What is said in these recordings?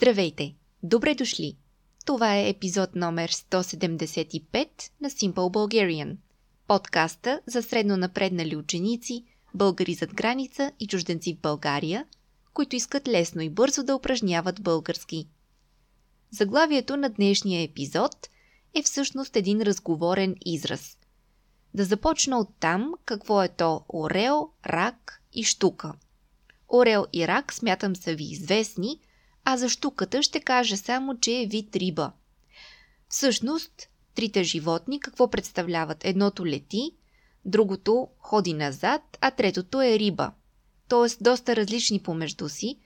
Здравейте! Добре дошли! Това е епизод номер 175 на Simple Bulgarian, подкаста за средно напреднали ученици, българи зад граница и чужденци в България, които искат лесно и бързо да упражняват български. Заглавието на днешния епизод е всъщност един разговорен израз. Да започна от там какво е то орел, рак и штука. Орел и рак смятам са ви известни – а за штуката ще кажа само, че е вид риба. Всъщност, трите животни какво представляват? Едното лети, другото ходи назад, а третото е риба. Тоест, доста различни помежду си.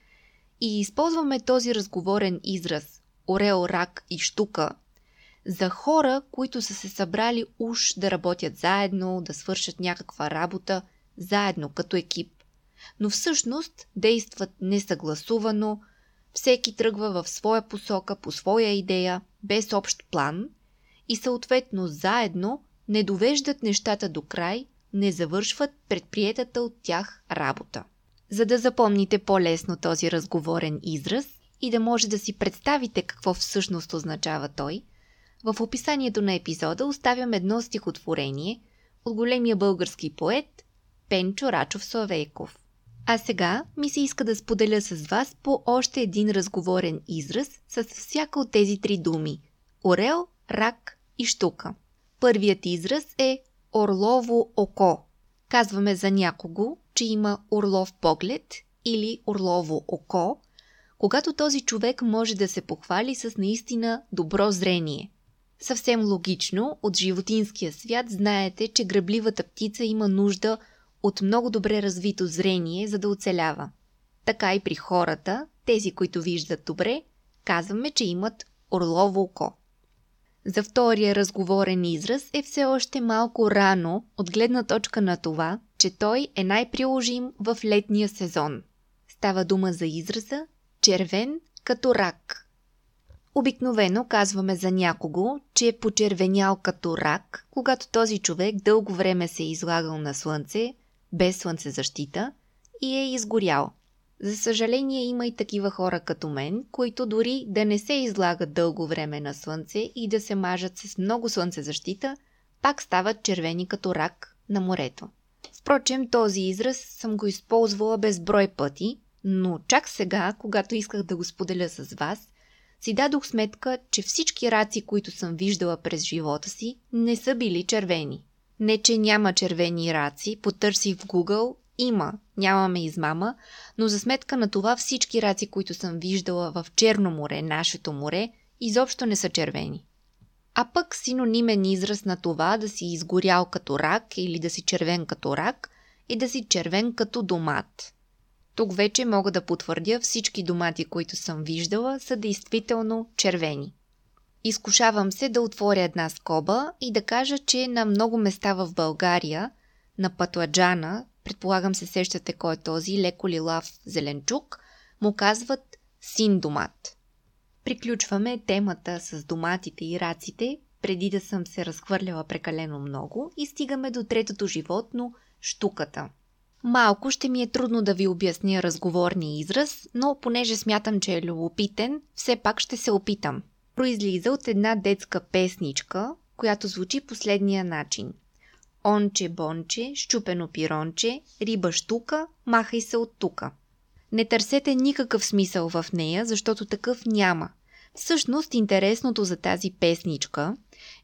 И използваме този разговорен израз орел, рак и штука за хора, които са се събрали уж да работят заедно, да свършат някаква работа, заедно като екип. Но всъщност действат несъгласувано, всеки тръгва в своя посока, по своя идея, без общ план и съответно заедно не довеждат нещата до край, не завършват предприетата от тях работа. За да запомните по-лесно този разговорен израз и да може да си представите какво всъщност означава той, в описанието на епизода оставям едно стихотворение от големия български поет Пенчо Рачов Славейков – а сега ми се иска да споделя с вас по още един разговорен израз с всяка от тези три думи – орел, рак и штука. Първият израз е орлово око. Казваме за някого, че има орлов поглед или орлово око, когато този човек може да се похвали с наистина добро зрение. Съвсем логично, от животинския свят знаете, че грабливата птица има нужда – от много добре развито зрение, за да оцелява. Така и при хората, тези, които виждат добре, казваме, че имат орлово око. За втория разговорен израз е все още малко рано от гледна точка на това, че той е най-приложим в летния сезон. Става дума за израза червен като рак. Обикновено казваме за някого, че е почервенял като рак, когато този човек дълго време се е излагал на слънце, без слънцезащита и е изгорял. За съжаление има и такива хора като мен, които дори да не се излагат дълго време на слънце и да се мажат с много слънцезащита, пак стават червени като рак на морето. Впрочем, този израз съм го използвала безброй пъти, но чак сега, когато исках да го споделя с вас, си дадох сметка, че всички раци, които съм виждала през живота си, не са били червени. Не, че няма червени раци, потърсих в Google, има, нямаме измама, но за сметка на това всички раци, които съм виждала в Черно море, нашето море, изобщо не са червени. А пък синонимен израз на това да си изгорял като рак или да си червен като рак и да си червен като домат. Тук вече мога да потвърдя всички домати, които съм виждала, са действително червени. Изкушавам се да отворя една скоба и да кажа, че на много места в България, на патладжана, предполагам се сещате кой е този леко лилав зеленчук, му казват син домат. Приключваме темата с доматите и раците, преди да съм се разхвърляла прекалено много и стигаме до третото животно – штуката. Малко ще ми е трудно да ви обясня разговорния израз, но понеже смятам, че е любопитен, все пак ще се опитам – произлиза от една детска песничка, която звучи последния начин. Онче, бонче, щупено пиронче, риба штука, махай се от тука. Не търсете никакъв смисъл в нея, защото такъв няма. Всъщност интересното за тази песничка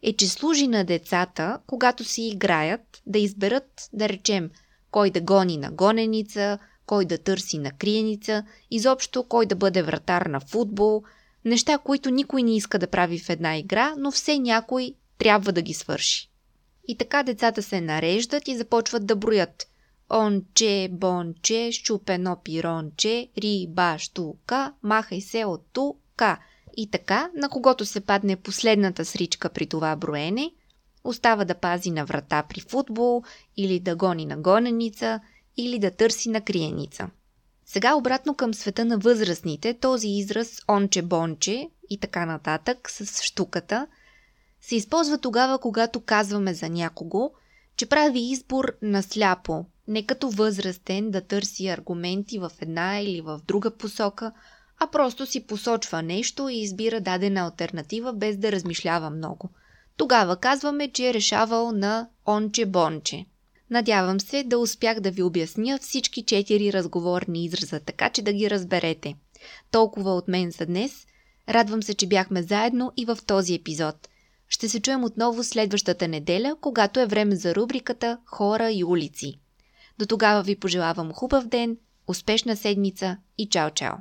е, че служи на децата, когато си играят, да изберат, да речем, кой да гони на гоненица, кой да търси на криеница, изобщо кой да бъде вратар на футбол – Неща, които никой не иска да прави в една игра, но все някой трябва да ги свърши. И така децата се нареждат и започват да броят. Онче, бонче, щупено пиронче, риба, штука, махай се от тука. И така, на когото се падне последната сричка при това броене, остава да пази на врата при футбол, или да гони на гоненица, или да търси на криеница. Сега обратно към света на възрастните, този израз онче-бонче и така нататък с штуката се използва тогава, когато казваме за някого, че прави избор на сляпо, не като възрастен да търси аргументи в една или в друга посока, а просто си посочва нещо и избира дадена альтернатива без да размишлява много. Тогава казваме, че е решавал на онче-бонче. Надявам се да успях да ви обясня всички четири разговорни израза, така че да ги разберете. Толкова от мен за днес. Радвам се, че бяхме заедно и в този епизод. Ще се чуем отново следващата неделя, когато е време за рубриката Хора и улици. До тогава ви пожелавам хубав ден, успешна седмица и чао-чао!